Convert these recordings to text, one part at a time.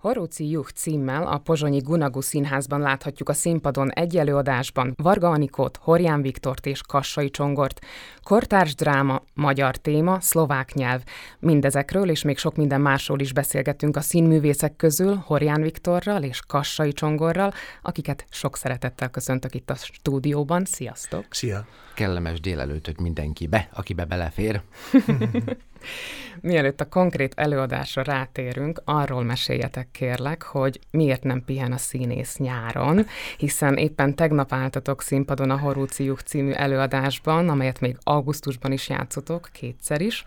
Horóci Juh címmel a Pozsonyi Gunagu Színházban láthatjuk a színpadon egy előadásban Varga Anikót, Horján Viktort és Kassai Csongort. Kortárs dráma, magyar téma, szlovák nyelv. Mindezekről és még sok minden másról is beszélgetünk a színművészek közül Horján Viktorral és Kassai Csongorral, akiket sok szeretettel köszöntök itt a stúdióban. Sziasztok! Szia! Kellemes délelőtöt mindenkibe, akibe belefér. Mielőtt a konkrét előadásra rátérünk, arról meséljetek kérlek, hogy miért nem pihen a színész nyáron, hiszen éppen tegnap álltatok színpadon a Horúciuk című előadásban, amelyet még augusztusban is játszotok, kétszer is,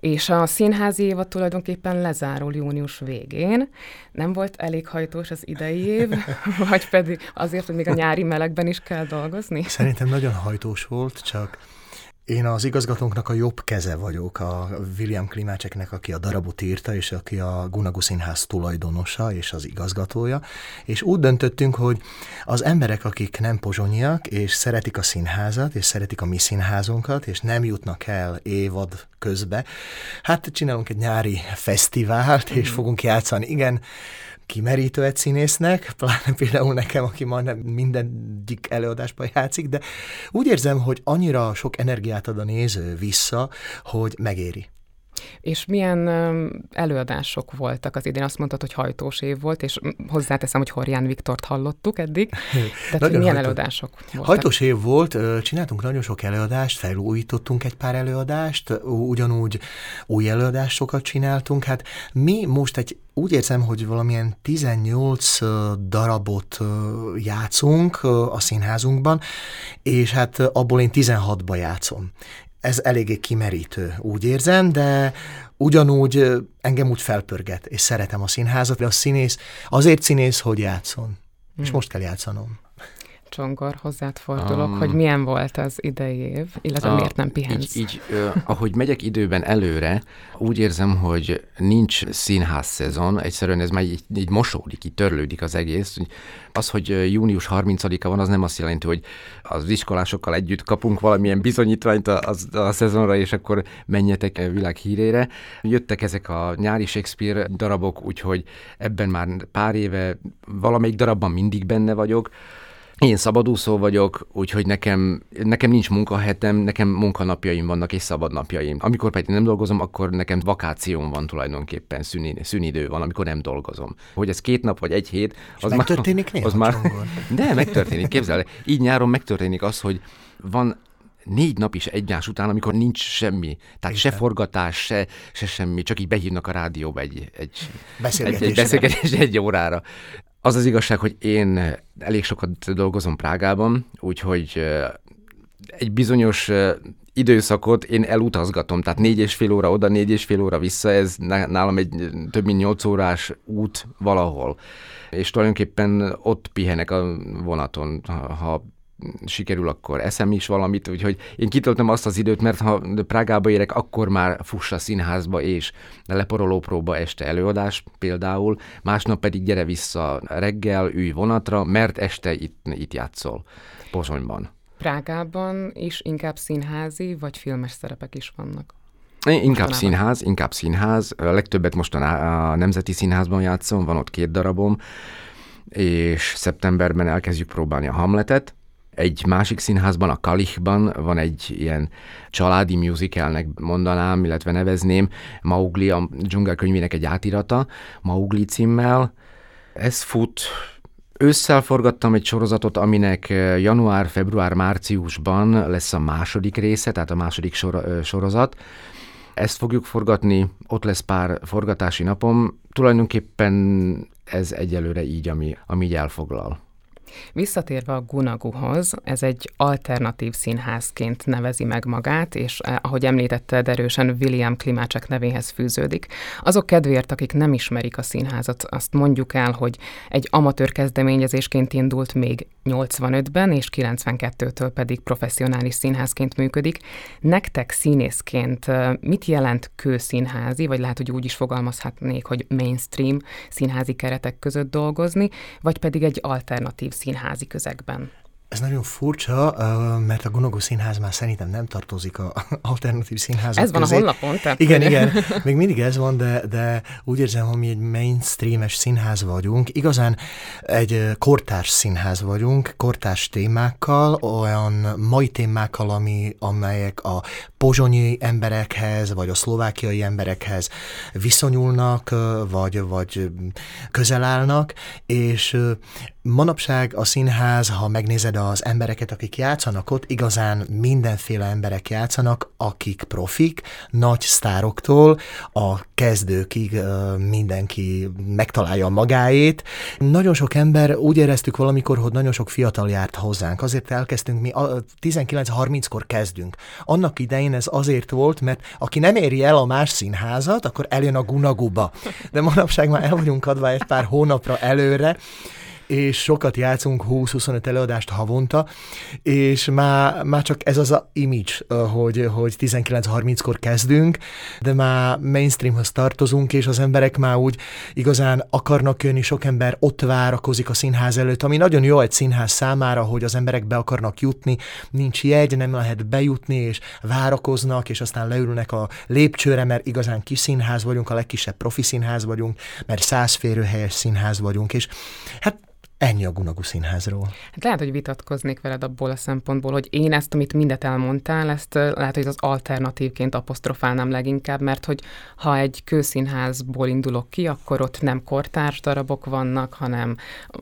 és a színházi évad tulajdonképpen lezárul június végén. Nem volt elég hajtós az idei év, vagy pedig azért, hogy még a nyári melegben is kell dolgozni? Szerintem nagyon hajtós volt, csak én az igazgatónknak a jobb keze vagyok, a William Klimácseknek, aki a darabot írta, és aki a Gunagu Színház tulajdonosa és az igazgatója, és úgy döntöttünk, hogy az emberek, akik nem pozsonyiak, és szeretik a színházat, és szeretik a mi színházunkat, és nem jutnak el évad közbe, hát csinálunk egy nyári fesztivált, és mm. fogunk játszani. Igen, kimerítő egy színésznek, pláne például nekem, aki majdnem mindegyik előadásban játszik, de úgy érzem, hogy annyira sok energiát ad a néző vissza, hogy megéri. És milyen előadások voltak az idén? Azt mondtad, hogy hajtós év volt, és hozzáteszem, hogy Horján Viktort hallottuk eddig. Tehát nagyon milyen hajtó... előadások voltak? Hajtós év volt, csináltunk nagyon sok előadást, felújítottunk egy pár előadást, ugyanúgy új előadásokat csináltunk. Hát mi most egy úgy érzem, hogy valamilyen 18 darabot játszunk a színházunkban, és hát abból én 16-ba játszom ez eléggé kimerítő, úgy érzem, de ugyanúgy engem úgy felpörget, és szeretem a színházat, de a színész azért színész, hogy játszon. Hmm. És most kell játszanom. Csongor, hozzád fordulok, um, hogy milyen volt az idei év, illetve a, miért nem pihensz? Így, így ö, ahogy megyek időben előre, úgy érzem, hogy nincs színház szezon, egyszerűen ez már így, így mosódik, így törlődik az egész. Az, hogy június 30-a van, az nem azt jelenti, hogy az iskolásokkal együtt kapunk valamilyen bizonyítványt a, a, a szezonra, és akkor menjetek világ hírére. Jöttek ezek a nyári Shakespeare darabok, úgyhogy ebben már pár éve valamelyik darabban mindig benne vagyok, én szabadúszó vagyok, úgyhogy nekem, nekem nincs munkahetem, nekem munkanapjaim vannak és szabadnapjaim. Amikor pedig nem dolgozom, akkor nekem vakációm van tulajdonképpen, szüni, szünidő van, amikor nem dolgozom. Hogy ez két nap vagy egy hét, az és megtörténik már... Az már de megtörténik, képzel, így nyáron megtörténik az, hogy van négy nap is egymás után, amikor nincs semmi. Tehát Isten. se forgatás, se, se semmi, csak így behívnak a rádióba egy, egy, egy, egy beszélgetés egy órára. Az az igazság, hogy én elég sokat dolgozom Prágában, úgyhogy egy bizonyos időszakot én elutazgatom, tehát négy és fél óra oda, négy és fél óra vissza, ez nálam egy több mint nyolc órás út valahol. És tulajdonképpen ott pihenek a vonaton, ha sikerül, akkor eszem is valamit, úgyhogy én kitöltöm azt az időt, mert ha Prágába érek, akkor már fuss a színházba és leporoló próba este előadás például, másnap pedig gyere vissza reggel, ülj vonatra, mert este itt, itt játszol Pozsonyban. Prágában is inkább színházi vagy filmes szerepek is vannak? Inkább Mostanában. színház, inkább színház. A legtöbbet most a Nemzeti Színházban játszom, van ott két darabom, és szeptemberben elkezdjük próbálni a Hamletet, egy másik színházban, a Kalichban van egy ilyen családi musicalnek mondanám, illetve nevezném, Maugli, a dzsungelkönyvének egy átirata, Maugli címmel. Ez fut Ősszel forgattam egy sorozatot, aminek január, február, márciusban lesz a második része, tehát a második sor, sorozat. Ezt fogjuk forgatni, ott lesz pár forgatási napom. Tulajdonképpen ez egyelőre így, ami, ami így elfoglal. Visszatérve a Gunaguhoz, ez egy alternatív színházként nevezi meg magát, és eh, ahogy említetted, erősen William Klimácsek nevéhez fűződik. Azok kedvéért, akik nem ismerik a színházat, azt mondjuk el, hogy egy amatőr kezdeményezésként indult még 85-ben, és 92-től pedig professzionális színházként működik. Nektek színészként eh, mit jelent kőszínházi, vagy lehet, hogy úgy is fogalmazhatnék, hogy mainstream színházi keretek között dolgozni, vagy pedig egy alternatív színházi közegben? Ez nagyon furcsa, mert a Gunogó Színház már szerintem nem tartozik a alternatív színházak Ez van közé. a honlapon? Tehát igen, igen, még mindig ez van, de, de úgy érzem, hogy mi egy mainstreames színház vagyunk. Igazán egy kortárs színház vagyunk, kortárs témákkal, olyan mai témákkal, ami, amelyek a pozsonyi emberekhez, vagy a szlovákiai emberekhez viszonyulnak, vagy, vagy közel állnak, és Manapság a színház, ha megnézed az embereket, akik játszanak ott, igazán mindenféle emberek játszanak, akik profik, nagy sztároktól a kezdőkig mindenki megtalálja magáét. Nagyon sok ember, úgy éreztük valamikor, hogy nagyon sok fiatal járt hozzánk. Azért elkezdtünk, mi 19-30-kor kezdünk. Annak idején ez azért volt, mert aki nem éri el a más színházat, akkor eljön a Gunaguba. De manapság már el vagyunk adva egy pár hónapra előre, és sokat játszunk 20-25 előadást havonta, és már, már csak ez az a image, hogy, hogy 19-30-kor kezdünk, de már mainstreamhoz tartozunk, és az emberek már úgy igazán akarnak jönni, sok ember ott várakozik a színház előtt, ami nagyon jó egy színház számára, hogy az emberek be akarnak jutni, nincs jegy, nem lehet bejutni, és várakoznak, és aztán leülnek a lépcsőre, mert igazán kis színház vagyunk, a legkisebb profi színház vagyunk, mert száz férőhelyes színház vagyunk, és hát Ennyi a Gunagu Színházról. Hát lehet, hogy vitatkoznék veled abból a szempontból, hogy én ezt, amit mindet elmondtál, ezt lehet, hogy az alternatívként apostrofálnám leginkább, mert hogy ha egy kőszínházból indulok ki, akkor ott nem kortárs darabok vannak, hanem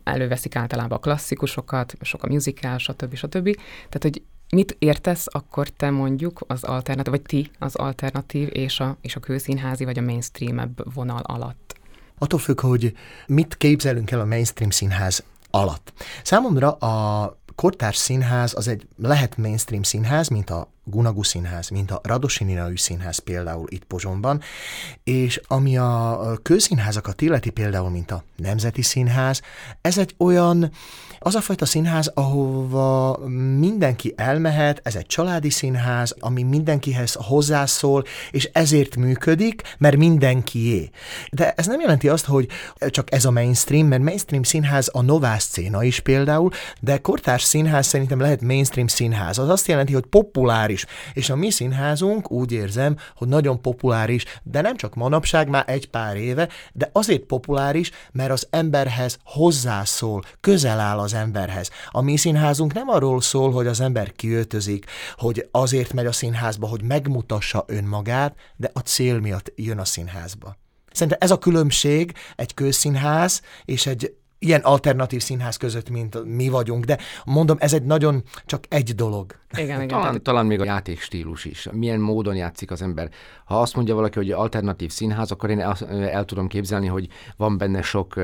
előveszik általában a klasszikusokat, sok a musical, stb. stb. Tehát, hogy mit értesz akkor te mondjuk az alternatív, vagy ti az alternatív és a, és a kőszínházi, vagy a mainstream vonal alatt? attól függ, hogy mit képzelünk el a mainstream színház alatt. Számomra a kortárs színház az egy lehet mainstream színház, mint a Gunagu Színház, mint a Radosini Színház például itt Pozsonban, és ami a közszínházakat illeti például, mint a Nemzeti Színház, ez egy olyan, az a fajta színház, ahova mindenki elmehet, ez egy családi színház, ami mindenkihez hozzászól, és ezért működik, mert mindenkié. De ez nem jelenti azt, hogy csak ez a mainstream, mert mainstream színház a novás széna is például, de kortárs színház szerintem lehet mainstream színház. Az azt jelenti, hogy populáris. És a mi színházunk úgy érzem, hogy nagyon populáris, de nem csak manapság, már egy pár éve, de azért populáris, mert az emberhez hozzászól, közel áll az emberhez. A mi színházunk nem arról szól, hogy az ember kiöltözik, hogy azért megy a színházba, hogy megmutassa önmagát, de a cél miatt jön a színházba. Szerintem ez a különbség egy közszínház és egy ilyen alternatív színház között, mint mi vagyunk, de mondom, ez egy nagyon csak egy dolog. Igen, igen. Talán, talán még a játékstílus is. Milyen módon játszik az ember. Ha azt mondja valaki, hogy alternatív színház, akkor én el, el tudom képzelni, hogy van benne sok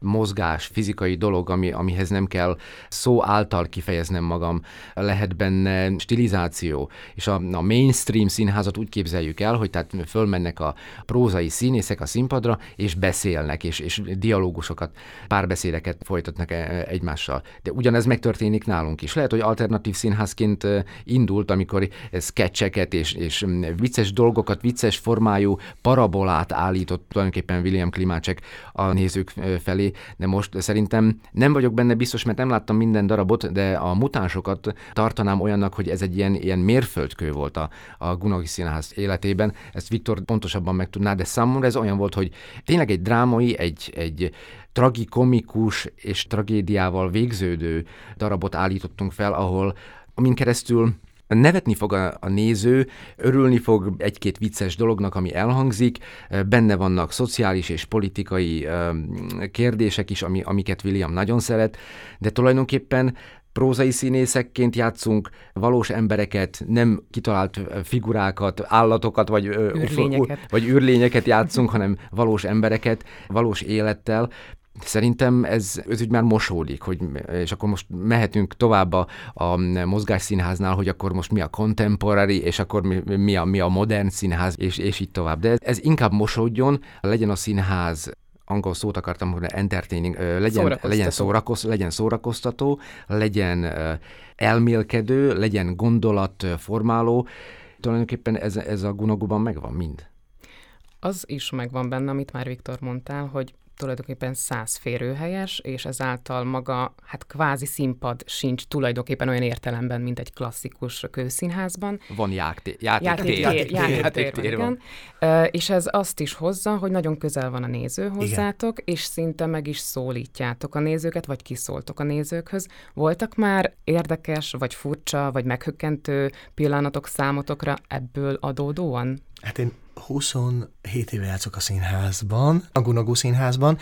mozgás, fizikai dolog, ami, amihez nem kell szó által kifejeznem magam. Lehet benne stilizáció. És a, a mainstream színházat úgy képzeljük el, hogy tehát fölmennek a prózai színészek a színpadra, és beszélnek, és, és dialógusokat, párbeszédeket folytatnak e, egymással. De ugyanez megtörténik nálunk is. Lehet, hogy alternatív színházként indult, amikor sketcheket és, és vicces dolgokat, vicces formájú parabolát állított tulajdonképpen William Klimácsek a nézők felé, de most szerintem nem vagyok benne biztos, mert nem láttam minden darabot, de a mutánsokat tartanám olyannak, hogy ez egy ilyen, ilyen mérföldkő volt a, a Gunagi Színház életében. Ezt Viktor pontosabban megtudná, de számomra ez olyan volt, hogy tényleg egy drámai, egy, egy tragikomikus és tragédiával végződő darabot állítottunk fel, ahol amin keresztül nevetni fog a, a néző, örülni fog egy-két vicces dolognak, ami elhangzik, benne vannak szociális és politikai kérdések is, ami, amiket William nagyon szeret, de tulajdonképpen prózai színészekként játszunk valós embereket, nem kitalált figurákat, állatokat, vagy űrlényeket, vagy űrlényeket játszunk, hanem valós embereket, valós élettel, Szerintem ez, ez úgy már mosódik, hogy, és akkor most mehetünk tovább a, a mozgásszínháznál, hogy akkor most mi a contemporary, és akkor mi, mi, a, mi a modern színház, és, és így tovább. De ez inkább mosódjon, legyen a színház angol szót akartam mondani, entertaining, legyen szórakoztató. legyen, szórakoz, legyen szórakoztató, legyen elmélkedő, legyen gondolatformáló. Tulajdonképpen ez, ez a gunaguban megvan mind. Az is megvan benne, amit már Viktor mondtál, hogy tulajdonképpen száz férőhelyes, és ezáltal maga, hát kvázi színpad sincs tulajdonképpen olyan értelemben, mint egy klasszikus kőszínházban. Van játék, játéktér. Játéktér, játéktér, van, igen. És ez azt is hozza, hogy nagyon közel van a néző hozzátok, igen. és szinte meg is szólítjátok a nézőket, vagy kiszóltok a nézőkhöz. Voltak már érdekes, vagy furcsa, vagy meghökkentő pillanatok számotokra ebből adódóan? Hát én 27 éve játszok a színházban, a Gunagu színházban.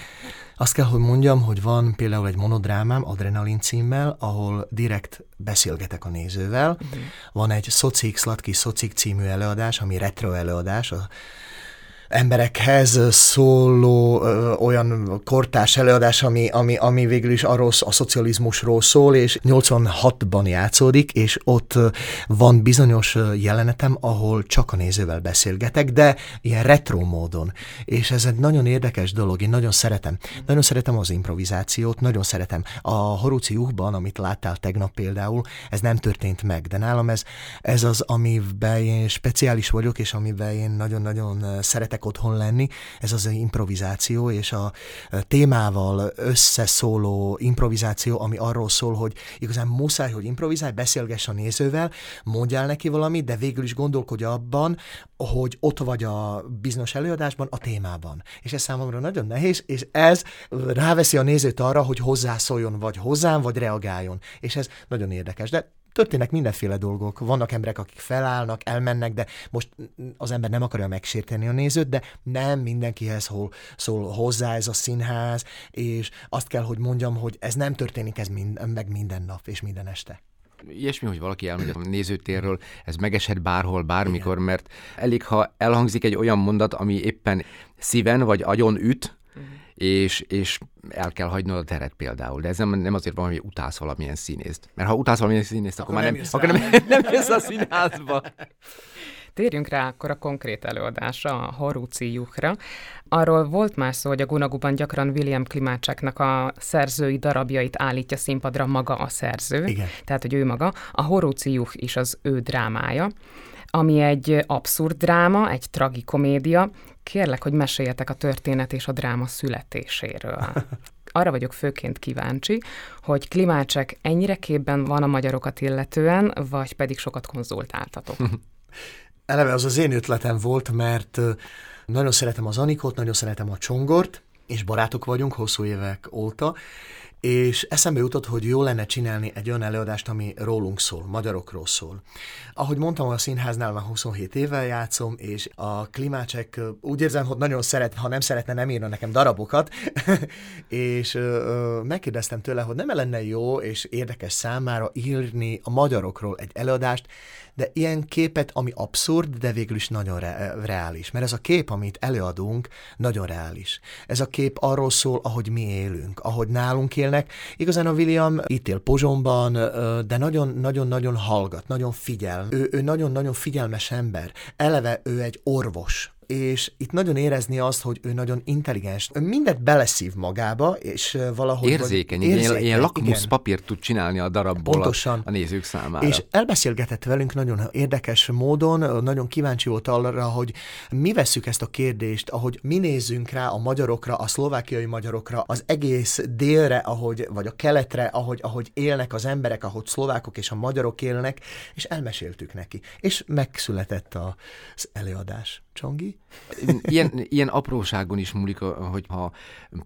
Azt kell, hogy mondjam, hogy van például egy monodrámám, Adrenalin címmel, ahol direkt beszélgetek a nézővel. Uh-huh. Van egy Szocik Slatki Szocik című előadás, ami retro előadás, a emberekhez szóló olyan kortás előadás, ami, ami, ami végül is arról a szocializmusról szól, és 86-ban játszódik, és ott van bizonyos jelenetem, ahol csak a nézővel beszélgetek, de ilyen retro módon. És ez egy nagyon érdekes dolog, én nagyon szeretem. Nagyon szeretem az improvizációt, nagyon szeretem. A Horuci Juhban, amit láttál tegnap például, ez nem történt meg, de nálam ez, ez az, amiben én speciális vagyok, és amiben én nagyon-nagyon szeretek szeretek otthon lenni, ez az improvizáció, és a témával összeszóló improvizáció, ami arról szól, hogy igazán muszáj, hogy improvizálj, beszélgess a nézővel, mondjál neki valamit, de végül is gondolkodj abban, hogy ott vagy a bizonyos előadásban, a témában. És ez számomra nagyon nehéz, és ez ráveszi a nézőt arra, hogy hozzászóljon, vagy hozzám, vagy reagáljon. És ez nagyon érdekes. De történnek mindenféle dolgok. Vannak emberek, akik felállnak, elmennek, de most az ember nem akarja megsérteni a nézőt, de nem mindenkihez hol, szól hozzá ez a színház, és azt kell, hogy mondjam, hogy ez nem történik ez mind, meg minden nap és minden este ilyesmi, hogy valaki elmegy a nézőtérről, ez megeshet bárhol, bármikor, Igen. mert elég, ha elhangzik egy olyan mondat, ami éppen szíven vagy agyon üt, és, és el kell hagynod a teret például. De ez nem, nem azért van, hogy utálsz valamilyen színészt. Mert ha utálsz valamilyen színészt, akkor, akkor már nem, akkor nem, nem jössz a színházba. Térjünk rá akkor a konkrét előadásra, a Juhra. Arról volt már szó, hogy a Gunaguban gyakran William Klimácsáknak a szerzői darabjait állítja színpadra maga a szerző. Igen. Tehát, hogy ő maga. A Juh is az ő drámája ami egy abszurd dráma, egy tragikomédia. Kérlek, hogy meséljetek a történet és a dráma születéséről. Arra vagyok főként kíváncsi, hogy Klimácsek ennyire képben van a magyarokat illetően, vagy pedig sokat konzultáltatok. Eleve az az én ötletem volt, mert nagyon szeretem az Anikot, nagyon szeretem a Csongort, és barátok vagyunk hosszú évek óta, és eszembe jutott, hogy jó lenne csinálni egy olyan előadást, ami rólunk szól, magyarokról szól. Ahogy mondtam, a színháznál már 27 évvel játszom, és a klimácsek úgy érzem, hogy nagyon szeret, ha nem szeretne, nem írna nekem darabokat, és megkérdeztem tőle, hogy nem lenne jó és érdekes számára írni a magyarokról egy előadást, de ilyen képet, ami abszurd, de végül is nagyon re- reális. Mert ez a kép, amit előadunk, nagyon reális. Ez a kép arról szól, ahogy mi élünk, ahogy nálunk élnek. Igazán a William itt él Pozsonban, de nagyon-nagyon-nagyon hallgat, nagyon figyel. Ő, ő nagyon-nagyon figyelmes ember. Eleve ő egy orvos és itt nagyon érezni azt, hogy ő nagyon intelligens. Ő mindent beleszív magába, és valahogy... Érzékeny, érzékeny ilyen, ilyen lakmuszpapírt tud csinálni a darabból Pontosan. A, a nézők számára. És elbeszélgetett velünk nagyon érdekes módon, nagyon kíváncsi volt arra, hogy mi vesszük ezt a kérdést, ahogy mi nézzünk rá a magyarokra, a szlovákiai magyarokra, az egész délre, ahogy, vagy a keletre, ahogy, ahogy élnek az emberek, ahogy szlovákok és a magyarok élnek, és elmeséltük neki. És megszületett az előadás. Csongi? Ilyen, ilyen apróságon is múlik, hogyha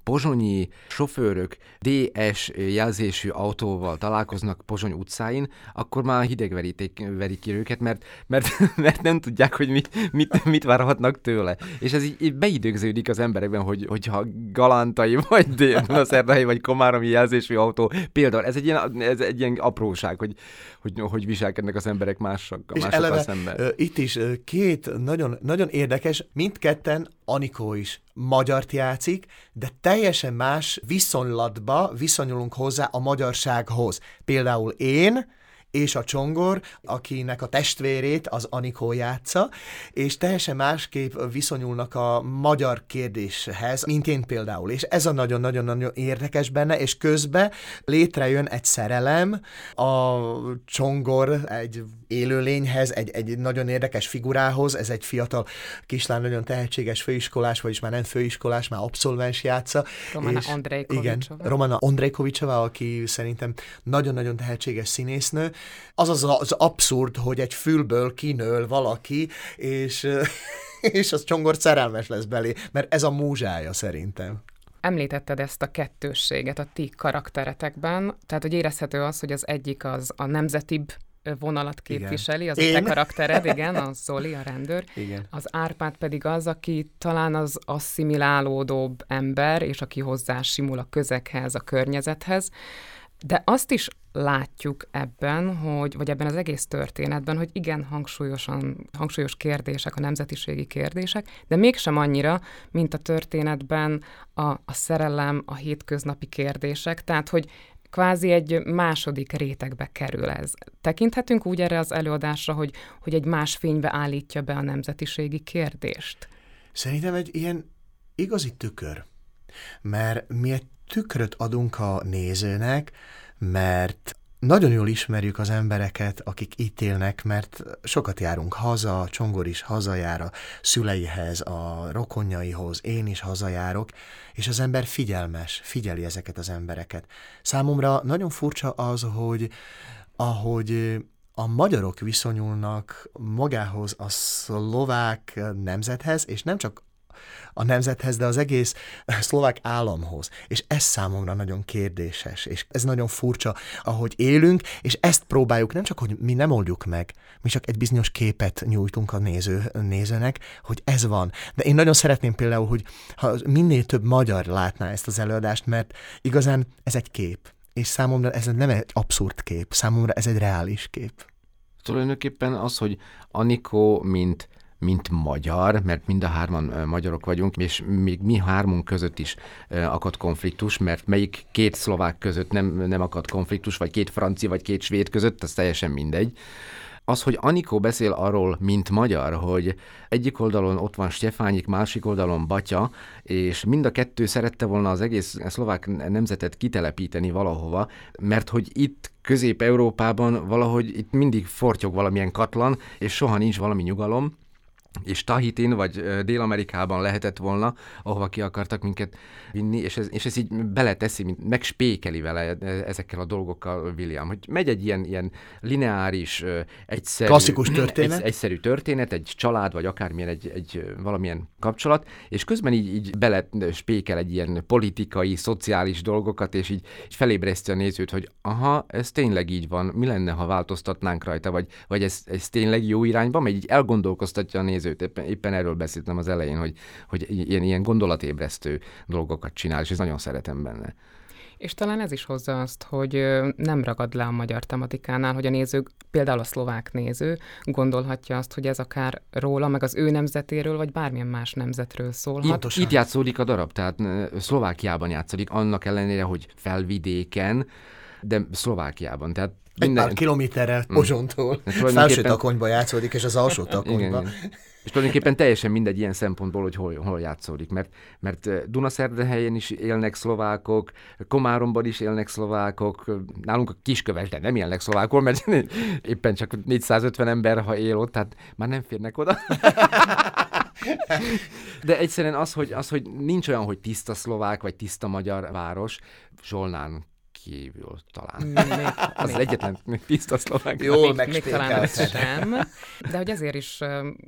pozsonyi sofőrök DS jelzésű autóval találkoznak Pozsony utcáin, akkor már hidegveríték verik ki őket, mert, mert, mert nem tudják, hogy mit, mit, mit várhatnak tőle. És ez így, így beidőgződik az emberekben, hogy, hogyha Galantai, vagy Dél-Szerdai, vagy Komáromi jelzésű autó, például ez egy ilyen, ez egy ilyen apróság, hogy, hogy, hogy viselkednek az emberek másokkal, másokkal eleve, szemben. Itt is két nagyon, nagyon érdekes, mindketten Anikó is magyart játszik, de teljesen más viszonylatba viszonyulunk hozzá a magyarsághoz. Például én, és a Csongor, akinek a testvérét az Anikó játsza, és teljesen másképp viszonyulnak a magyar kérdéshez, mint én például. És ez a nagyon-nagyon-nagyon érdekes benne, és közben létrejön egy szerelem, a Csongor egy élőlényhez, egy, egy nagyon érdekes figurához, ez egy fiatal kislány, nagyon tehetséges főiskolás, vagyis már nem főiskolás, már abszolvens játsza. Romana Andrejkovicsova. Igen, Romana Andrejkovicsova, aki szerintem nagyon-nagyon tehetséges színésznő. Az az az abszurd, hogy egy fülből kinől valaki, és és az csongor szerelmes lesz belé, mert ez a múzsája szerintem. Említetted ezt a kettősséget a ti karakteretekben, tehát hogy érezhető az, hogy az egyik az a nemzetibb vonalat képviseli, az igen. a te karaktered, igen, a Zoli, a rendőr. Igen. Az Árpád pedig az, aki talán az asszimilálódóbb ember, és aki hozzá simul a közekhez, a környezethez. De azt is látjuk ebben, hogy, vagy ebben az egész történetben, hogy igen, hangsúlyosan, hangsúlyos kérdések, a nemzetiségi kérdések, de mégsem annyira, mint a történetben a, a szerelem, a hétköznapi kérdések, tehát hogy kvázi egy második rétegbe kerül ez. Tekinthetünk úgy erre az előadásra, hogy, hogy egy más fénybe állítja be a nemzetiségi kérdést? Szerintem egy ilyen igazi tükör, mert mi egy tükröt adunk a nézőnek, mert nagyon jól ismerjük az embereket, akik itt élnek, mert sokat járunk haza, Csongor is hazajár a szüleihez, a rokonjaihoz, én is hazajárok, és az ember figyelmes, figyeli ezeket az embereket. Számomra nagyon furcsa az, hogy ahogy a magyarok viszonyulnak magához a szlovák nemzethez, és nem csak a nemzethez, de az egész szlovák államhoz. És ez számomra nagyon kérdéses, és ez nagyon furcsa, ahogy élünk, és ezt próbáljuk, nem csak, hogy mi nem oldjuk meg, mi csak egy bizonyos képet nyújtunk a néző, nézőnek, hogy ez van. De én nagyon szeretném például, hogy ha minél több magyar látná ezt az előadást, mert igazán ez egy kép. És számomra ez nem egy abszurd kép, számomra ez egy reális kép. Tulajdonképpen az, hogy Anikó, mint mint magyar, mert mind a hárman magyarok vagyunk, és még mi hármunk között is akad konfliktus, mert melyik két szlovák között nem, nem akad konfliktus, vagy két francia, vagy két svéd között, az teljesen mindegy. Az, hogy Anikó beszél arról, mint magyar, hogy egyik oldalon ott van Stefányik, másik oldalon Batya, és mind a kettő szerette volna az egész szlovák nemzetet kitelepíteni valahova, mert hogy itt Közép-Európában valahogy itt mindig fortyog valamilyen katlan, és soha nincs valami nyugalom, és Tahitin vagy Dél-Amerikában lehetett volna, ahova ki akartak minket vinni, és ez, és ez így beleteszi, mint megspékeli vele ezekkel a dolgokkal William, hogy megy egy ilyen, ilyen lineáris, egyszerű, klasszikus történet. Egy, egyszerű történet, egy család, vagy akármilyen egy, egy valamilyen kapcsolat, és közben így, így bele spékel egy ilyen politikai, szociális dolgokat, és így, így felébreszti a nézőt, hogy aha, ez tényleg így van, mi lenne, ha változtatnánk rajta, vagy, vagy ez, ez tényleg jó irányba megy, így elgondolkoztatja a nézőt nézőt. Éppen, éppen erről beszéltem az elején, hogy, hogy ilyen, ilyen gondolatébresztő dolgokat csinál, és ez nagyon szeretem benne. És talán ez is hozza azt, hogy nem ragad le a magyar tematikánál, hogy a néző, például a szlovák néző gondolhatja azt, hogy ez akár róla, meg az ő nemzetéről, vagy bármilyen más nemzetről szólhat. Itt, itt játszódik a darab, tehát Szlovákiában játszódik, annak ellenére, hogy felvidéken, de Szlovákiában. Tehát minden... Egy pár kilométerrel mm. Pozsontól. Felső takonyba játszódik, és az alsó takonyba. Igen, igen. És tulajdonképpen teljesen mindegy ilyen szempontból, hogy hol, hol játszódik, mert, mert Dunaszerdehelyen is élnek szlovákok, Komáromban is élnek szlovákok, nálunk a Kisköves, de nem élnek szlovákok, mert éppen csak 450 ember, ha él ott, tehát már nem férnek oda. De egyszerűen az, hogy, az, hogy nincs olyan, hogy tiszta szlovák vagy tiszta magyar város, Zsolnán kívül talán. Még, az még, egyetlen tiszta szlovák. Jó, még, még talán sem. De hogy ezért is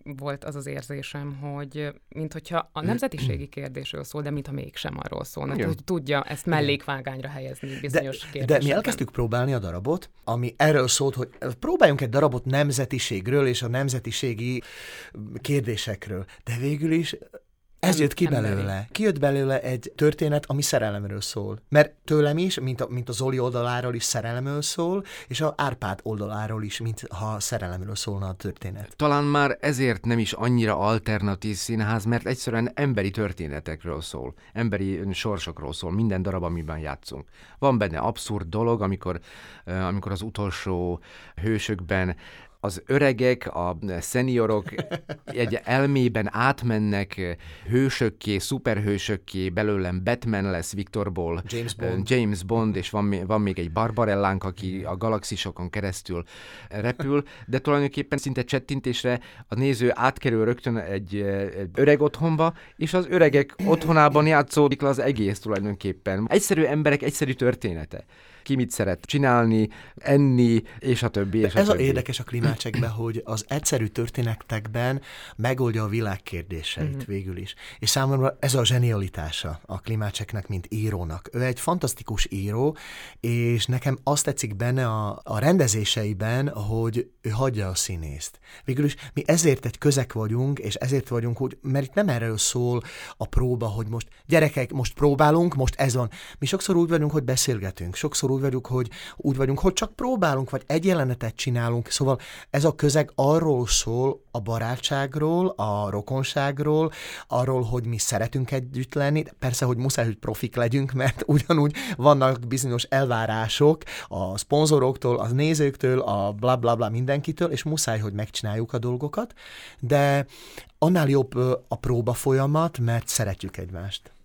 volt az az érzésem, hogy mint hogyha a nemzetiségi kérdésről szól, de mintha mégsem arról szólna. Tehát, hogy tudja ezt mellékvágányra helyezni bizonyos de, kérdésekben. De mi elkezdtük próbálni a darabot, ami erről szólt, hogy próbáljunk egy darabot nemzetiségről és a nemzetiségi kérdésekről. De végül is Ez jött ki belőle. Kijött belőle egy történet, ami szerelemről szól. Mert tőlem is, mint a, mint a Zoli oldaláról is szerelemről szól, és a Árpád oldaláról is, mint ha szerelemről szólna a történet. Talán már ezért nem is annyira alternatív színház, mert egyszerűen emberi történetekről szól, emberi sorsokról szól, minden darab, amiben játszunk. Van benne abszurd dolog, amikor, amikor az utolsó hősökben az öregek, a szeniorok egy elmében átmennek hősökké, szuperhősökké, belőlem Batman lesz Victorból, James Bond, James Bond és van, van még egy Barbarellánk, aki a galaxisokon keresztül repül, de tulajdonképpen szinte csettintésre a néző átkerül rögtön egy, egy öreg otthonba, és az öregek otthonában játszódik le az egész tulajdonképpen. Egyszerű emberek, egyszerű története ki mit szeret csinálni, enni, és a többi. És a ez többi. a érdekes a klimácsekben, hogy az egyszerű történetekben megoldja a világ kérdéseit mm-hmm. végül is. És számomra ez a zsenialitása a klimácseknek, mint írónak. Ő egy fantasztikus író, és nekem azt tetszik benne a, a rendezéseiben, hogy ő hagyja a színészt. Végül is mi ezért egy közek vagyunk, és ezért vagyunk, hogy, mert itt nem erről szól a próba, hogy most gyerekek, most próbálunk, most ez van. Mi sokszor úgy vagyunk, hogy beszélgetünk, sokszor úgy úgy vagyunk, hogy úgy vagyunk, hogy csak próbálunk, vagy egy jelenetet csinálunk. Szóval ez a közeg arról szól, a barátságról, a rokonságról, arról, hogy mi szeretünk együtt lenni. Persze, hogy muszáj, hogy profik legyünk, mert ugyanúgy vannak bizonyos elvárások a szponzoroktól, a nézőktől, a bla bla bla mindenkitől, és muszáj, hogy megcsináljuk a dolgokat, de annál jobb a próba folyamat, mert szeretjük egymást.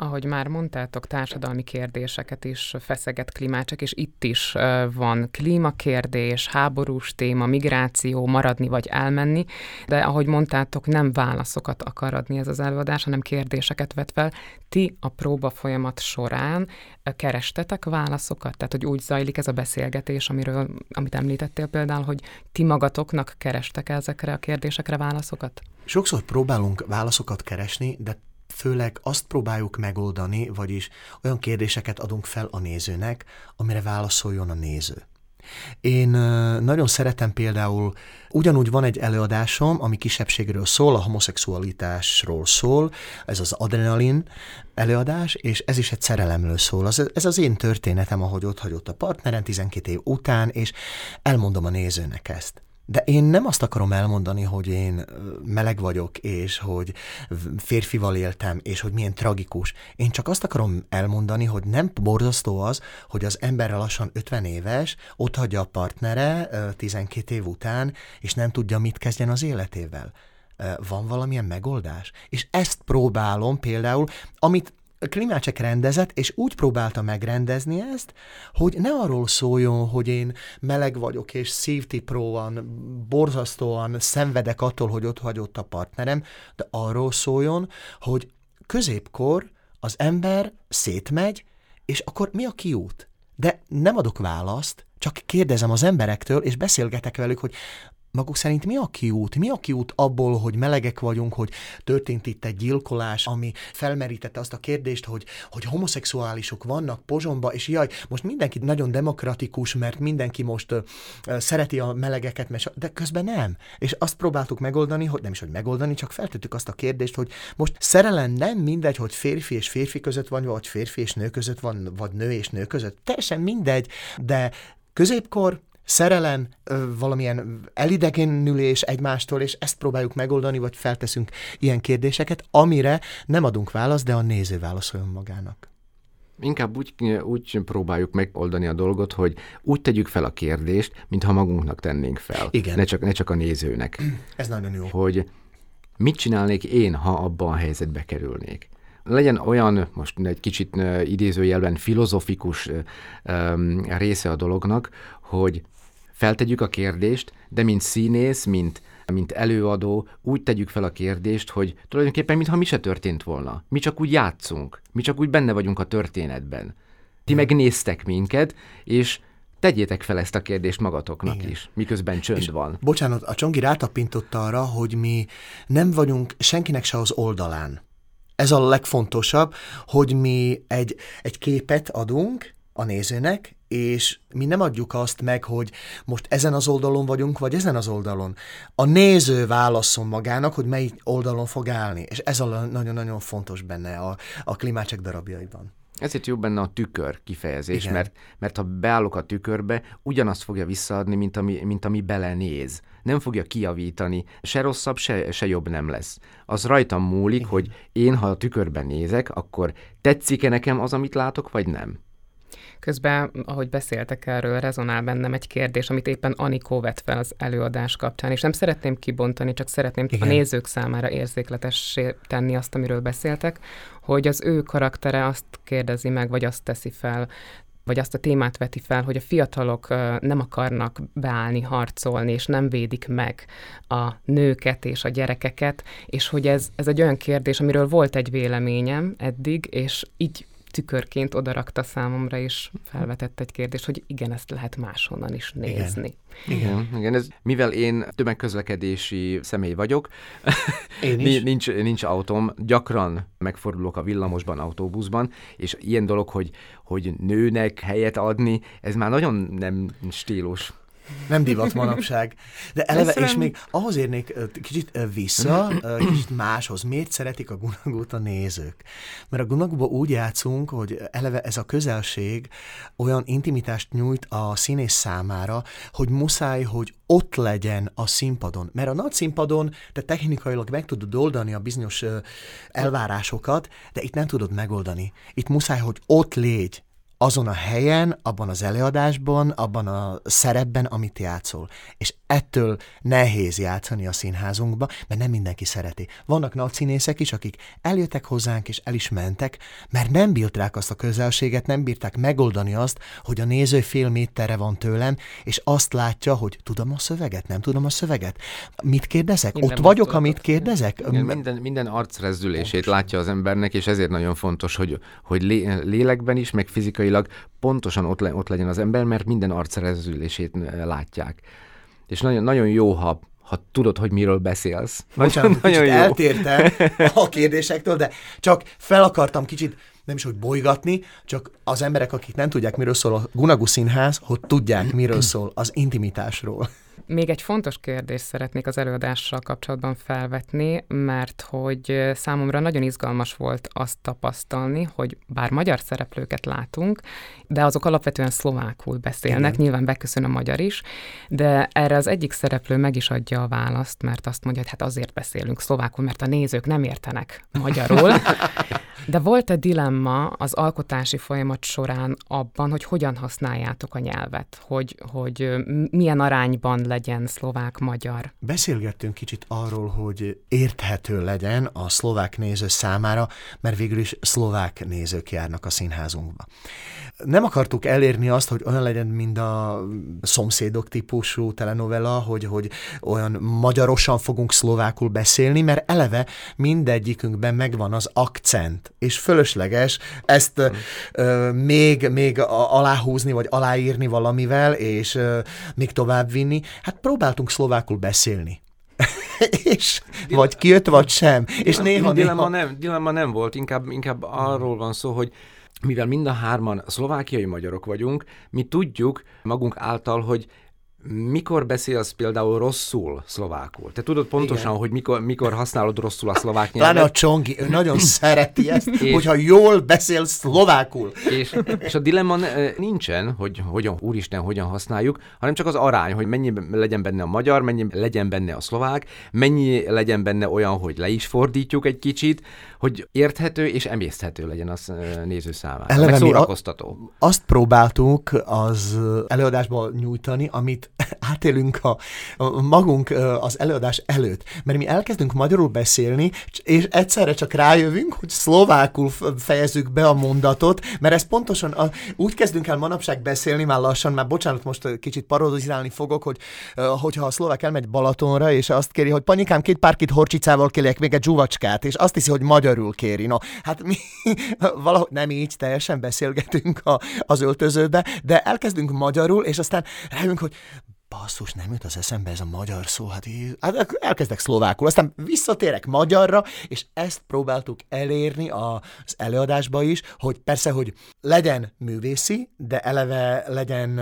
Ahogy már mondtátok, társadalmi kérdéseket is feszeget klímácsek, és itt is van klímakérdés, háborús téma, migráció, maradni vagy elmenni, de ahogy mondtátok, nem válaszokat akar adni ez az előadás, hanem kérdéseket vet fel. Ti a próba folyamat során kerestetek válaszokat? Tehát, hogy úgy zajlik ez a beszélgetés, amiről, amit említettél például, hogy ti magatoknak kerestek ezekre a kérdésekre válaszokat? Sokszor próbálunk válaszokat keresni, de főleg azt próbáljuk megoldani, vagyis olyan kérdéseket adunk fel a nézőnek, amire válaszoljon a néző. Én nagyon szeretem például, ugyanúgy van egy előadásom, ami kisebbségről szól, a homoszexualitásról szól, ez az adrenalin előadás, és ez is egy szerelemről szól. Ez az én történetem, ahogy ott hagyott a partnerem 12 év után, és elmondom a nézőnek ezt. De én nem azt akarom elmondani, hogy én meleg vagyok, és hogy férfival éltem, és hogy milyen tragikus. Én csak azt akarom elmondani, hogy nem borzasztó az, hogy az ember lassan 50 éves, ott hagyja a partnere 12 év után, és nem tudja, mit kezdjen az életével van valamilyen megoldás? És ezt próbálom például, amit Klimácsek rendezett, és úgy próbálta megrendezni ezt, hogy ne arról szóljon, hogy én meleg vagyok, és szívtipróan, borzasztóan szenvedek attól, hogy ott hagyott a partnerem, de arról szóljon, hogy középkor az ember szétmegy, és akkor mi a kiút? De nem adok választ, csak kérdezem az emberektől, és beszélgetek velük, hogy maguk szerint mi a kiút? Mi a kiút abból, hogy melegek vagyunk, hogy történt itt egy gyilkolás, ami felmerítette azt a kérdést, hogy, hogy homoszexuálisok vannak Pozsomba, és jaj, most mindenki nagyon demokratikus, mert mindenki most uh, szereti a melegeket, mert, de közben nem. És azt próbáltuk megoldani, hogy nem is, hogy megoldani, csak feltettük azt a kérdést, hogy most szerelem nem mindegy, hogy férfi és férfi között van, vagy férfi és nő között van, vagy nő és nő között. Teljesen mindegy, de középkor szerelem, valamilyen elidegenülés egymástól, és ezt próbáljuk megoldani, vagy felteszünk ilyen kérdéseket, amire nem adunk választ, de a néző válaszoljon magának. Inkább úgy, úgy próbáljuk megoldani a dolgot, hogy úgy tegyük fel a kérdést, mintha magunknak tennénk fel. Igen. Ne csak, ne csak a nézőnek. Ez nagyon jó. Hogy mit csinálnék én, ha abban a helyzetbe kerülnék legyen olyan, most egy kicsit idézőjelben filozofikus része a dolognak, hogy feltegyük a kérdést, de mint színész, mint, mint előadó úgy tegyük fel a kérdést, hogy tulajdonképpen mintha mi se történt volna. Mi csak úgy játszunk, mi csak úgy benne vagyunk a történetben. Ti megnéztek minket, és tegyétek fel ezt a kérdést magatoknak Igen. is, miközben csönd és van. Bocsánat, a Csongi rátapintott arra, hogy mi nem vagyunk senkinek se az oldalán. Ez a legfontosabb, hogy mi egy, egy képet adunk a nézőnek, és mi nem adjuk azt meg, hogy most ezen az oldalon vagyunk, vagy ezen az oldalon. A néző válaszol magának, hogy melyik oldalon fog állni, és ez a nagyon-nagyon fontos benne a, a klimácsek darabjaiban. Ezért jó benne a tükör kifejezés, mert, mert ha beállok a tükörbe, ugyanazt fogja visszaadni, mint ami, mint ami belenéz. Nem fogja kijavítani, se rosszabb, se, se jobb nem lesz. Az rajtam múlik, Igen. hogy én, ha a tükörben nézek, akkor tetszik-e nekem az, amit látok, vagy nem. Közben, ahogy beszéltek erről, rezonál bennem egy kérdés, amit éppen Anikó vett fel az előadás kapcsán, és nem szeretném kibontani, csak szeretném Igen. a nézők számára érzékletessé tenni azt, amiről beszéltek, hogy az ő karaktere azt kérdezi meg, vagy azt teszi fel, vagy azt a témát veti fel, hogy a fiatalok nem akarnak beállni, harcolni, és nem védik meg a nőket és a gyerekeket, és hogy ez, ez egy olyan kérdés, amiről volt egy véleményem eddig, és így tükörként odarakta számomra, és felvetett egy kérdést, hogy igen, ezt lehet máshonnan is nézni. Igen, igen, igen ez, mivel én tömegközlekedési személy vagyok, én is. nincs, nincs autóm, gyakran megfordulok a villamosban, autóbuszban, és ilyen dolog, hogy, hogy nőnek helyet adni, ez már nagyon nem stílus. Nem divat manapság. De eleve, és még ahhoz érnék kicsit vissza, kicsit máshoz. Miért szeretik a gunagót a nézők? Mert a gunagóban úgy játszunk, hogy eleve ez a közelség olyan intimitást nyújt a színész számára, hogy muszáj, hogy ott legyen a színpadon. Mert a nagy színpadon te technikailag meg tudod oldani a bizonyos elvárásokat, de itt nem tudod megoldani. Itt muszáj, hogy ott légy azon a helyen, abban az előadásban, abban a szerepben, amit játszol. És ettől nehéz játszani a színházunkba, mert nem mindenki szereti. Vannak nagy színészek is, akik eljöttek hozzánk és el is mentek, mert nem bírták azt a közelséget, nem bírták megoldani azt, hogy a néző fél méterre van tőlem, és azt látja, hogy tudom a szöveget, nem tudom a szöveget. Mit kérdezek? Minden Ott vagyok, amit kérdezek? Igen, minden, minden arcrezdülését látja az embernek, és ezért nagyon fontos, hogy, hogy lélekben is, meg fizikailag pontosan ott, le, ott legyen az ember, mert minden arcrezdülését látják és nagyon, nagyon jó, ha, ha tudod, hogy miről beszélsz. Bocsánat, nagyon jó. eltértem a kérdésektől, de csak fel akartam kicsit nem is hogy bolygatni, csak az emberek, akik nem tudják, miről szól a Gunagu Színház, hogy tudják, miről szól az intimitásról. Még egy fontos kérdést szeretnék az előadással kapcsolatban felvetni, mert hogy számomra nagyon izgalmas volt azt tapasztalni, hogy bár magyar szereplőket látunk, de azok alapvetően szlovákul beszélnek, Igen. nyilván beköszön a magyar is, de erre az egyik szereplő meg is adja a választ, mert azt mondja, hogy hát azért beszélünk szlovákul, mert a nézők nem értenek magyarul. De volt-e dilemma az alkotási folyamat során abban, hogy hogyan használjátok a nyelvet, hogy, hogy milyen arányban legyen szlovák-magyar? Beszélgettünk kicsit arról, hogy érthető legyen a szlovák néző számára, mert végül is szlovák nézők járnak a színházunkba. Nem akartuk elérni azt, hogy olyan legyen, mint a szomszédok típusú telenovela, hogy, hogy olyan magyarosan fogunk szlovákul beszélni, mert eleve mindegyikünkben megvan az akcent, és fölösleges ezt hmm. ö, még, még aláhúzni, vagy aláírni valamivel, és ö, még tovább vinni. Hát próbáltunk szlovákul beszélni. és vagy kijött, vagy sem. és néha, dilemma, néha... Nem, dilemma nem volt, inkább, inkább arról van szó, hogy mivel mind a hárman szlovákiai magyarok vagyunk, mi tudjuk magunk által, hogy mikor beszélsz például rosszul szlovákul? Te tudod pontosan, Igen. hogy mikor, mikor használod rosszul a szlovák nyelvet? Pláne a Csongi, ő nagyon szereti ezt, és, hogyha jól beszél szlovákul. És, és a dilemma nincsen, hogy hogyan, úristen, hogyan használjuk, hanem csak az arány, hogy mennyi legyen benne a magyar, mennyi legyen benne a szlovák, mennyi legyen benne olyan, hogy le is fordítjuk egy kicsit, hogy érthető és emészthető legyen az néző számára. Eleve meg szórakoztató. A, azt próbáltuk az előadásban nyújtani, amit átélünk a, a magunk az előadás előtt. Mert mi elkezdünk magyarul beszélni, és egyszerre csak rájövünk, hogy szlovákul fejezzük be a mondatot, mert ez pontosan a, úgy kezdünk el manapság beszélni, már lassan, már bocsánat, most kicsit parodizálni fogok, hogy hogyha a szlovák elmegy Balatonra, és azt kéri, hogy panyikám két párkit horcsicával kérjek még egy zsuvacskát, és azt hiszi, hogy magyarul kéri. No, hát mi valahogy nem így teljesen beszélgetünk a, az öltözőbe, de elkezdünk magyarul, és aztán rájövünk, hogy basszus, nem jut az eszembe ez a magyar szó, hát, így, hát elkezdek szlovákul, aztán visszatérek magyarra, és ezt próbáltuk elérni az előadásba is, hogy persze, hogy legyen művészi, de eleve legyen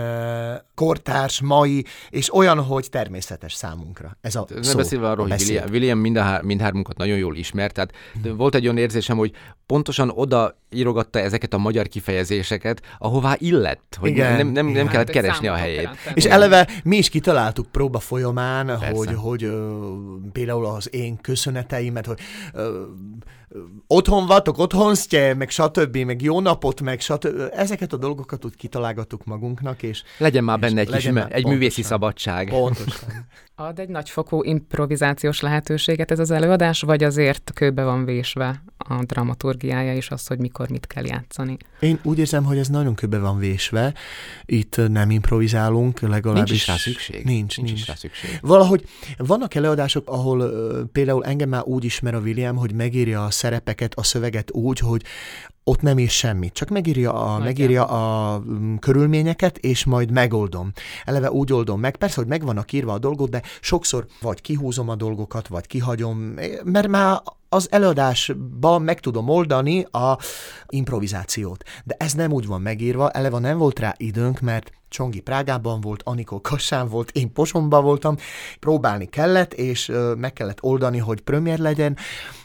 kortárs, mai, és olyan, hogy természetes számunkra. Ez a Nem szó, beszélve arról, a hogy. William, William mind a, mindhármunkat nagyon jól ismert, tehát Mhm. volt egy olyan érzésem, hogy pontosan oda írogatta ezeket a magyar kifejezéseket, ahová illett, hogy Igen, nem, nem, nem igen. kellett keresni a helyét. tenni. És eleve mi is kitaláltuk próba folyamán, Persze. hogy, hogy ö, például az én köszöneteimet, hogy ö, otthon vagytok, otthon sztye, meg stb., meg jó napot, meg stb. Ezeket a dolgokat úgy kitalálgattuk magunknak, és Legyen már És benne egy, kis, már- egy művészi pontosan. szabadság. pontosan. Ad egy nagyfokú improvizációs lehetőséget ez az előadás, vagy azért kőbe van vésve a dramaturgiája és az, hogy mikor mit kell játszani? Én úgy érzem, hogy ez nagyon köbe van vésve. Itt nem improvizálunk, legalábbis. Nincs is rá szükség. Nincs, nincs. nincs. is rá szükség. Valahogy vannak előadások, ahol például engem már úgy ismer a William, hogy megírja a szerepeket, a szöveget úgy, hogy ott nem ír semmit, csak megírja a, megírja a mm, körülményeket, és majd megoldom. Eleve úgy oldom meg. Persze, hogy meg vannak írva a dolgok, de sokszor vagy kihúzom a dolgokat, vagy kihagyom, mert már az előadásban meg tudom oldani a improvizációt. De ez nem úgy van megírva, eleve nem volt rá időnk, mert Csongi Prágában volt, Anikó Kassán volt, én Posomban voltam, próbálni kellett, és meg kellett oldani, hogy premier legyen.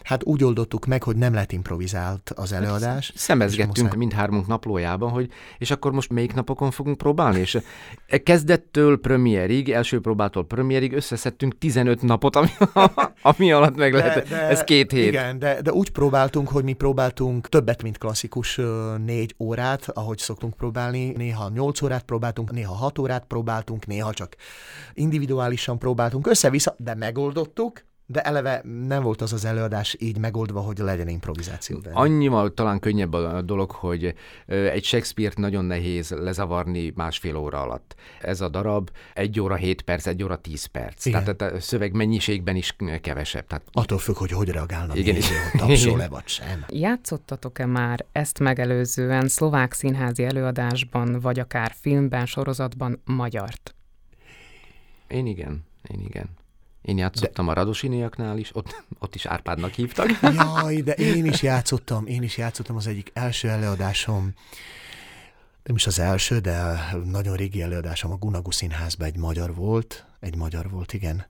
Hát úgy oldottuk meg, hogy nem lett improvizált az előadás. És Szemezgettünk muszáj. mindhármunk naplójában, hogy és akkor most melyik napokon fogunk próbálni, és e kezdettől premierig, első próbától premierig összeszedtünk 15 napot, ami, ami alatt meg lehet. Ez két hét. Igen, de, de úgy próbáltunk, hogy mi próbáltunk többet, mint klasszikus négy órát, ahogy szoktunk próbálni. Néha nyolc órát próbáltunk, néha hat órát próbáltunk, néha csak individuálisan próbáltunk össze-vissza, de megoldottuk, de eleve nem volt az az előadás így megoldva, hogy legyen improvizáció benne. Annyival talán könnyebb a dolog, hogy egy Shakespeare-t nagyon nehéz lezavarni másfél óra alatt. Ez a darab egy óra 7 perc, egy óra 10 perc. Igen. Tehát a szöveg mennyiségben is kevesebb. Tehát Attól függ, hogy hogy reagálnak Igen, néző, hogy tapsol-e vagy sem. Játszottatok-e már ezt megelőzően szlovák színházi előadásban, vagy akár filmben, sorozatban magyart? én igen, én igen. Én játszottam a Radosiniaknál is, ott, ott is Árpádnak hívtak. Jaj, de én is játszottam, én is játszottam az egyik első előadásom, nem is az első, de nagyon régi előadásom a Gunagu Színházban egy magyar volt, egy magyar volt, igen.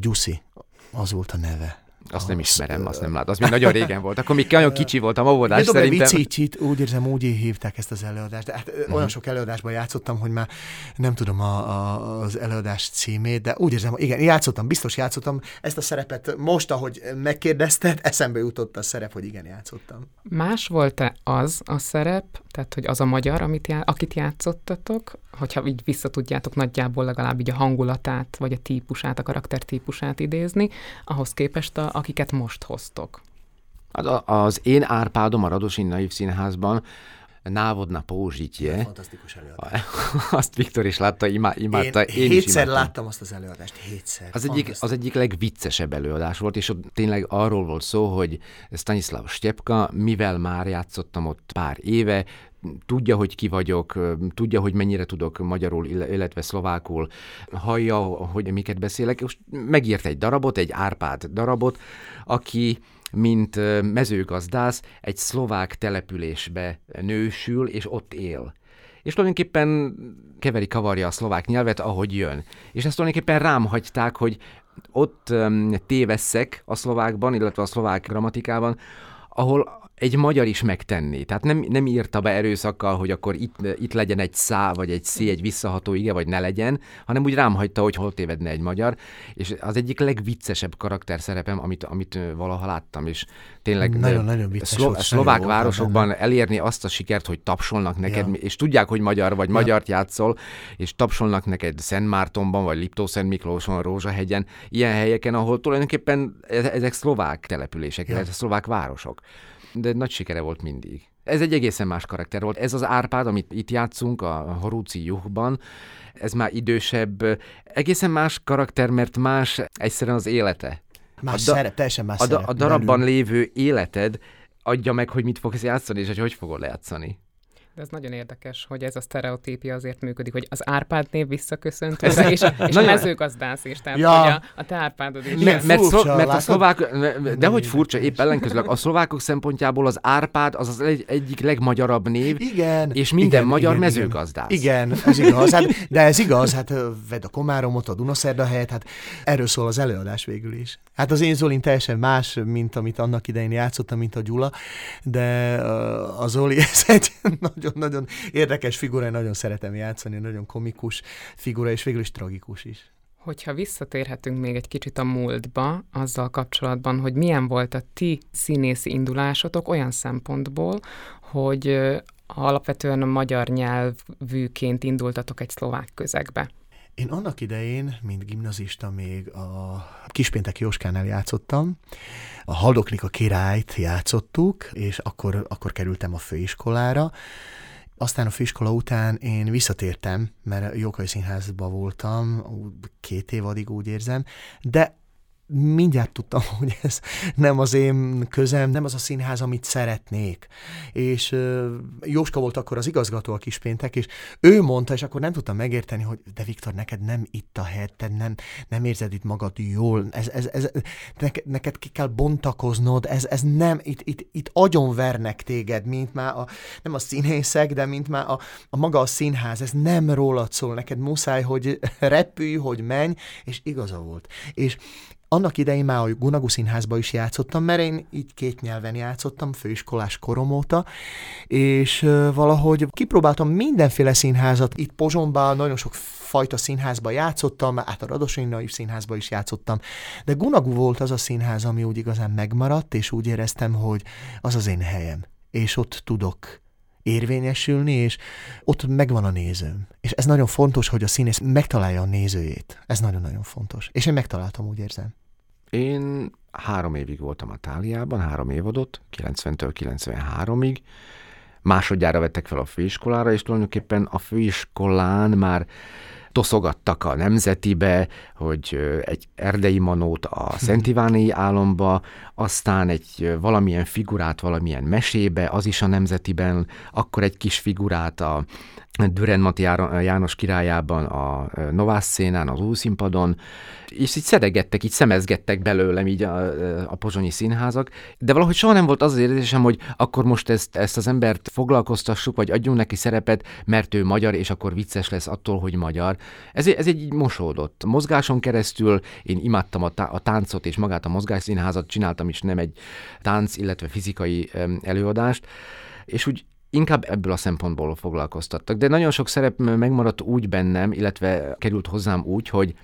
Gyuszi, az volt a neve. Azt nem ismerem, azt nem látom. Az még nagyon régen volt. Akkor még nagyon kicsi voltam, óvodás mert szerintem. Vicicit, úgy érzem, úgy hívták ezt az előadást. De hát uh-huh. olyan sok előadásban játszottam, hogy már nem tudom a, a, az előadás címét, de úgy érzem, igen, játszottam, biztos játszottam ezt a szerepet. Most, ahogy megkérdezted, eszembe jutott a szerep, hogy igen, játszottam. Más volt-e az a szerep, tehát hogy az a magyar, amit já- akit játszottatok, hogyha így visszatudjátok nagyjából legalább így a hangulatát, vagy a típusát, a karaktertípusát idézni, ahhoz képest, a, akiket most hoztok. Az, a- az én Árpádom a Radosin Naiv Színházban Návodna Pózsitje, Fantasztikus előadás. azt Viktor is látta, imá, imádta, Én, én, hétszer imádtam. láttam azt az előadást, hétszer. Az egyik, az egyik legviccesebb előadás volt, és ott tényleg arról volt szó, hogy Stanislav Stepka, mivel már játszottam ott pár éve, tudja, hogy ki vagyok, tudja, hogy mennyire tudok magyarul, ill- illetve szlovákul, hallja, hogy miket beszélek, és megírt egy darabot, egy Árpád darabot, aki mint mezőgazdász egy szlovák településbe nősül, és ott él és tulajdonképpen keveri kavarja a szlovák nyelvet, ahogy jön. És ezt tulajdonképpen rám hagyták, hogy ott um, tévesszek a szlovákban, illetve a szlovák grammatikában, ahol egy magyar is megtenni. Tehát nem, nem írta be erőszakkal, hogy akkor itt, itt legyen egy szá, vagy egy szí, egy visszaható ige, vagy ne legyen, hanem úgy rám hagyta, hogy hol tévedne egy magyar. És az egyik legviccesebb karakterszerepem, amit, amit ö, valaha láttam, és tényleg Nagyon-nagyon vicces szlo- volt, szlovák nagyon városokban elérni azt a sikert, hogy tapsolnak neked, Ja. és tudják, hogy magyar vagy Ja. magyart játszol, és tapsolnak neked Szent Mártonban, vagy Liptó-Szent Miklóson, Rózsahegyen, ilyen helyeken, ahol tulajdonképpen e- ezek szlovák települések, Ja. illetve szlovák városok. De nagy sikere volt mindig. Ez egy egészen más karakter volt. Ez az Árpád, amit itt játszunk, a Horúci Juhban, ez már idősebb, egészen más karakter, mert más egyszerűen az élete. Más a da- szerep, teljesen más A, da- a darabban belül. lévő életed adja meg, hogy mit fogsz játszani, és hogy hogy fogod lejátszani. De ez nagyon érdekes, hogy ez a sztereotípia azért működik, hogy az Árpád név visszaköszönt hozzá, és, a, és a mezőgazdász is, tehát ja. hogy a, a te Árpádod is. Mert, mert, szó, mert a szlovák, de hogy furcsa, épp ellenkezőleg a szlovákok szempontjából az Árpád az az egy, egyik legmagyarabb név, igen, és minden igen, magyar igen, mezőgazdász. Igen, ez igaz, hát, de ez igaz, hát vedd a Komáromot, a Dunaszerda helyet, hát erről szól az előadás végül is. Hát az én Zolin teljesen más, mint amit annak idején játszottam, mint a Gyula, de a Zoli ez egy nagyon-nagyon érdekes figura, én nagyon szeretem játszani, nagyon komikus figura, és végül is tragikus is. Hogyha visszatérhetünk még egy kicsit a múltba, azzal kapcsolatban, hogy milyen volt a ti színészi indulásotok olyan szempontból, hogy alapvetően a magyar nyelvűként indultatok egy szlovák közegbe. Én annak idején, mint gimnazista még a Kispéntek Jóskánál játszottam, a Haldoknika királyt játszottuk, és akkor, akkor kerültem a főiskolára, aztán a főiskola után én visszatértem, mert Jókai Színházban voltam, két év addig úgy érzem, de mindjárt tudtam, hogy ez nem az én közem, nem az a színház, amit szeretnék. És Jóska volt akkor az igazgató a kispéntek, és ő mondta, és akkor nem tudtam megérteni, hogy de Viktor, neked nem itt a helyed, te nem, nem érzed itt magad jól, ez, ez, ez, neked, neked ki kell bontakoznod, ez, ez nem, itt, itt, itt agyonvernek téged, mint már a, nem a színészek, de mint már a, a maga a színház, ez nem rólad szól, neked muszáj, hogy repülj, hogy menj, és igaza volt. És annak idején már a Gunagu Színházba is játszottam, mert én így két nyelven játszottam, főiskolás korom óta, és valahogy kipróbáltam mindenféle színházat. Itt Pozsonban nagyon sok fajta színházba játszottam, át a Radosonyi Naiv Színházba is játszottam, de Gunagu volt az a színház, ami úgy igazán megmaradt, és úgy éreztem, hogy az az én helyem, és ott tudok érvényesülni, és ott megvan a nézőm. És ez nagyon fontos, hogy a színész megtalálja a nézőjét. Ez nagyon-nagyon fontos. És én megtaláltam, úgy érzem. Én három évig voltam a Táliában, három évadot, 90-től 93-ig. Másodjára vettek fel a főiskolára, és tulajdonképpen a főiskolán már toszogattak a Nemzetibe, hogy egy erdei manót a Szent Iváni álomba, aztán egy valamilyen figurát valamilyen mesébe, az is a Nemzetiben, akkor egy kis figurát a Düren Mati János királyában, a Novász szénán, az úszínpadon, és így szedegettek, így szemezgettek belőlem így a, a pozsonyi színházak, de valahogy soha nem volt az az érzésem, hogy akkor most ezt, ezt az embert foglalkoztassuk, vagy adjunk neki szerepet, mert ő magyar, és akkor vicces lesz attól, hogy magyar. Ez, ez egy így mosódott. Mozgáson keresztül én imádtam a, tá- a táncot, és magát a mozgásszínházat csináltam is, nem egy tánc, illetve fizikai előadást, és úgy inkább ebből a szempontból foglalkoztattak. De nagyon sok szerep megmaradt úgy bennem, illetve került hozzám úgy, hogy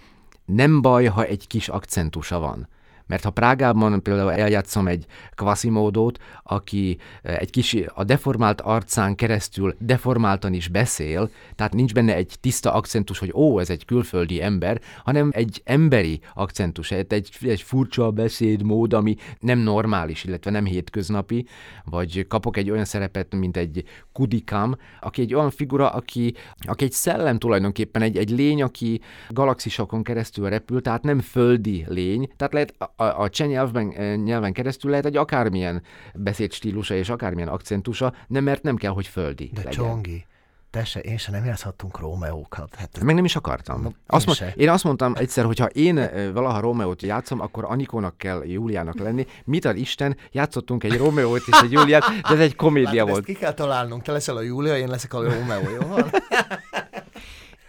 nem baj, ha egy kis akcentusa van. Mert ha Prágában például eljátszom egy Quasimódót, aki eh, egy kis a deformált arcán keresztül deformáltan is beszél, tehát nincs benne egy tiszta akcentus, hogy ó, ez egy külföldi ember, hanem egy emberi akcentus, egy, egy furcsa beszédmód, ami nem normális, illetve nem hétköznapi, vagy kapok egy olyan szerepet, mint egy Kudikam, aki egy olyan figura, aki, aki egy szellem tulajdonképpen, egy, egy lény, aki galaxisokon keresztül repül, tehát nem földi lény, tehát lehet a, a cseh nyelvben, eh, nyelven keresztül lehet egy akármilyen beszédstílusa és akármilyen akcentusa, nem mert nem kell, hogy földi De legyen. Csongi, te se, én se nem játszhattunk Rómeókat. Hát, Meg nem is akartam. No, én, azt mond, én azt mondtam egyszer, hogy ha én eh, valaha Rómeót játszom, akkor Anikónak kell Júliának lenni. Mit ad Isten, játszottunk egy Rómeót és egy Júliát, de ez egy komédia volt. ki kell találnunk, te leszel a Júlia, én leszek a Rómeó, jó?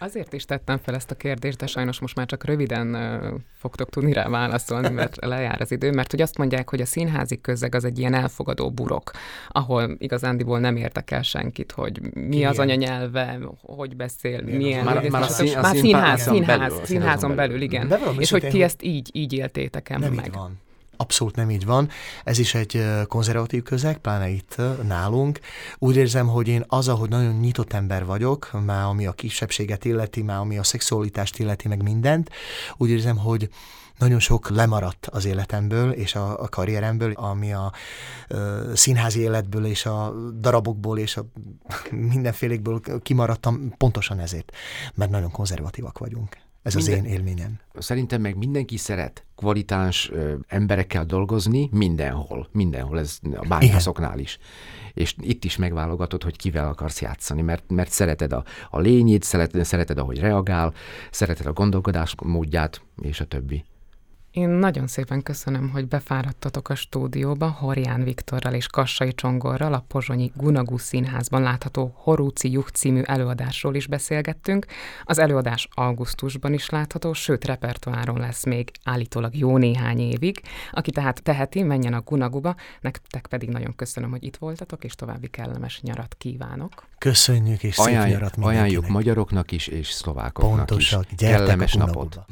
Azért is tettem fel ezt a kérdést, de sajnos most már csak röviden uh, fogtok tudni rá válaszolni, mert lejár az idő, mert hogy azt mondják, hogy a színházi közeg az egy ilyen elfogadó burok, ahol igazándiból nem érdekel senkit, hogy mi Igen. az anyanyelve, hogy beszél, Igen, milyen... Már, már, a, szín, a már színház, színház, belül, színházon belül, igen. És hogy ti ezt így, így éltétek el meg. van. Abszolút nem így van. Ez is egy konzervatív közeg, pláne itt nálunk. Úgy érzem, hogy én az, ahogy nagyon nyitott ember vagyok, már ami a kisebbséget illeti, már ami a szexualitást illeti, meg mindent, úgy érzem, hogy nagyon sok lemaradt az életemből és a, a karrieremből, ami a ö, színházi életből és a darabokból és a mindenfélékből kimaradtam pontosan ezért, mert nagyon konzervatívak vagyunk Ez Minden, az én élményem. Szerintem meg mindenki szeret kvalitáns ö, emberekkel dolgozni mindenhol. Mindenhol, ez a bányászoknál is. És itt is megválogatod, hogy kivel akarsz játszani, mert, mert szereted a, a lényét, szereted, szereted, ahogy reagál, szereted a gondolkodás módját, és a többi. Én nagyon szépen köszönöm, hogy befáradtatok a stúdióba Horján Viktorral és Kassai Csongorral a Pozsonyi Gunagu Színházban látható Horúci Juh című előadásról is beszélgettünk. Az előadás augusztusban is látható, sőt repertoáron lesz még állítólag jó néhány évig. Aki tehát teheti, menjen a Gunaguba, nektek pedig nagyon köszönöm, hogy itt voltatok, és további kellemes nyarat kívánok. Köszönjük, és szép nyarat Ajánljuk magyaroknak is, és szlovákoknak Pontosak, is. Kellemes napot.